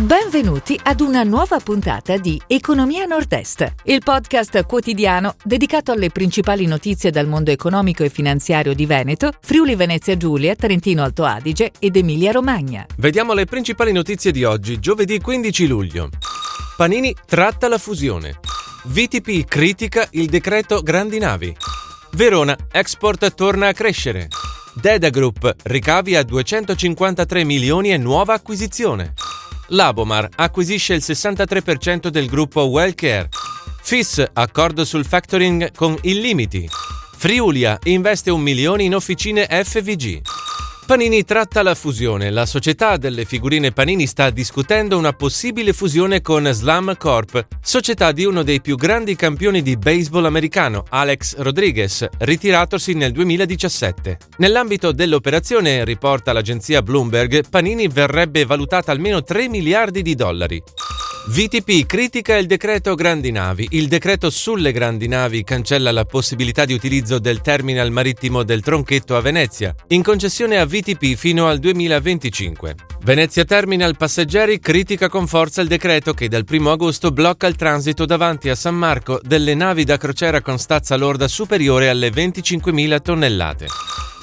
Benvenuti ad una nuova puntata di Economia Nord-Est, il podcast quotidiano dedicato alle principali notizie dal mondo economico e finanziario di Veneto, Friuli Venezia Giulia, Trentino Alto Adige ed Emilia Romagna. Vediamo le principali notizie di oggi, giovedì 15 luglio. Panini tratta la fusione. VTP critica il decreto Grandi Navi. Verona, export torna a crescere. Deda Group, ricavi a 253 milioni e nuova acquisizione. Labomar acquisisce il 63% del gruppo Wellcare. FIS, accordo sul factoring con Illimiti. Friulia investe un milione in officine FVG. Panini tratta la fusione. La società delle figurine Panini sta discutendo una possibile fusione con Slam Corp, società di uno dei più grandi campioni di baseball americano, Alex Rodriguez, ritiratosi nel 2017. Nell'ambito dell'operazione, riporta l'agenzia Bloomberg, Panini verrebbe valutata almeno 3 miliardi di dollari. VTP critica il decreto grandi navi. Il decreto sulle grandi navi cancella la possibilità di utilizzo del terminal marittimo del Tronchetto a Venezia, in concessione a VTP fino al 2025. Venezia Terminal Passeggeri critica con forza il decreto che dal 1 agosto blocca il transito davanti a San Marco delle navi da crociera con stazza lorda superiore alle 25.000 tonnellate.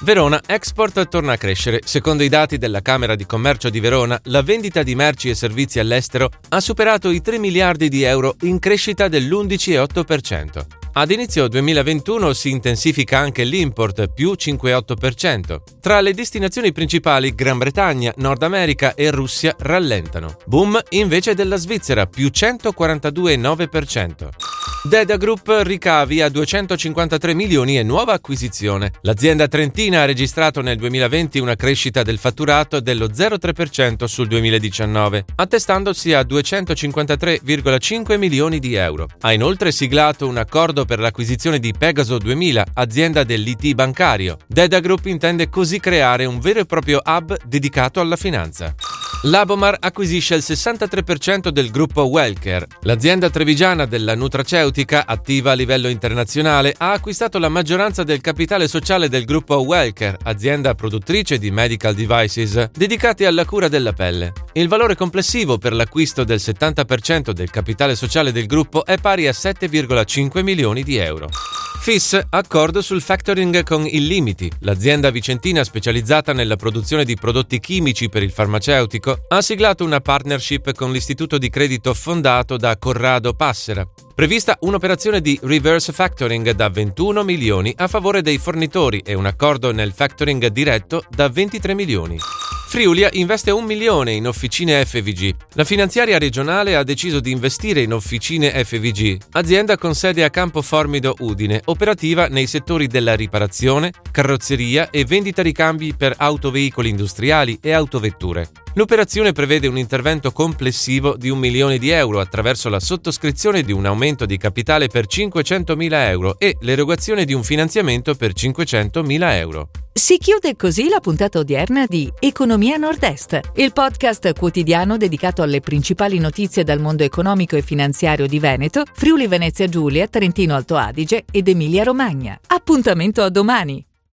Verona Export torna a crescere. Secondo i dati della Camera di Commercio di Verona, la vendita di merci e servizi all'estero ha superato i 3 miliardi di euro in crescita dell'11,8%. Ad inizio 2021 si intensifica anche l'import, più 5,8%. Tra le destinazioni principali Gran Bretagna, Nord America e Russia rallentano. Boom invece della Svizzera, più 142,9%. Deda Group ricavi a 253 milioni e nuova acquisizione. L'azienda trentina ha registrato nel 2020 una crescita del fatturato dello 0,3% sul 2019, attestandosi a 253,5 milioni di euro. Ha inoltre siglato un accordo per l'acquisizione di Pegaso 2000, azienda dell'IT bancario. Deda Group intende così creare un vero e proprio hub dedicato alla finanza. Labomar acquisisce il 63% del gruppo Wellcare. L'azienda trevigiana della nutraceutica, attiva a livello internazionale, ha acquistato la maggioranza del capitale sociale del gruppo Wellcare, azienda produttrice di medical devices dedicati alla cura della pelle. Il valore complessivo per l'acquisto del 70% del capitale sociale del gruppo è pari a 7,5 milioni di euro. FIS accordo sul factoring con Illimiti, l'azienda vicentina specializzata nella produzione di prodotti chimici per il farmaceutico, ha siglato una partnership con l'istituto di credito fondato da Corrado Passera. Prevista un'operazione di reverse factoring da 21 milioni a favore dei fornitori e un accordo nel factoring diretto da 23 milioni. Friulia investe un milione in officine FVG. La finanziaria regionale ha deciso di investire in officine FVG, azienda con sede a Campo Formido Udine, operativa nei settori della riparazione, carrozzeria e vendita ricambi per autoveicoli industriali e autovetture. L'operazione prevede un intervento complessivo di un milione di euro attraverso la sottoscrizione di un aumento di capitale per 500.000 euro e l'erogazione di un finanziamento per 500.000 euro. Si chiude così la puntata odierna di Economia Nord-Est, il podcast quotidiano dedicato alle principali notizie dal mondo economico e finanziario di Veneto, Friuli Venezia Giulia, Trentino Alto Adige ed Emilia Romagna. Appuntamento a domani!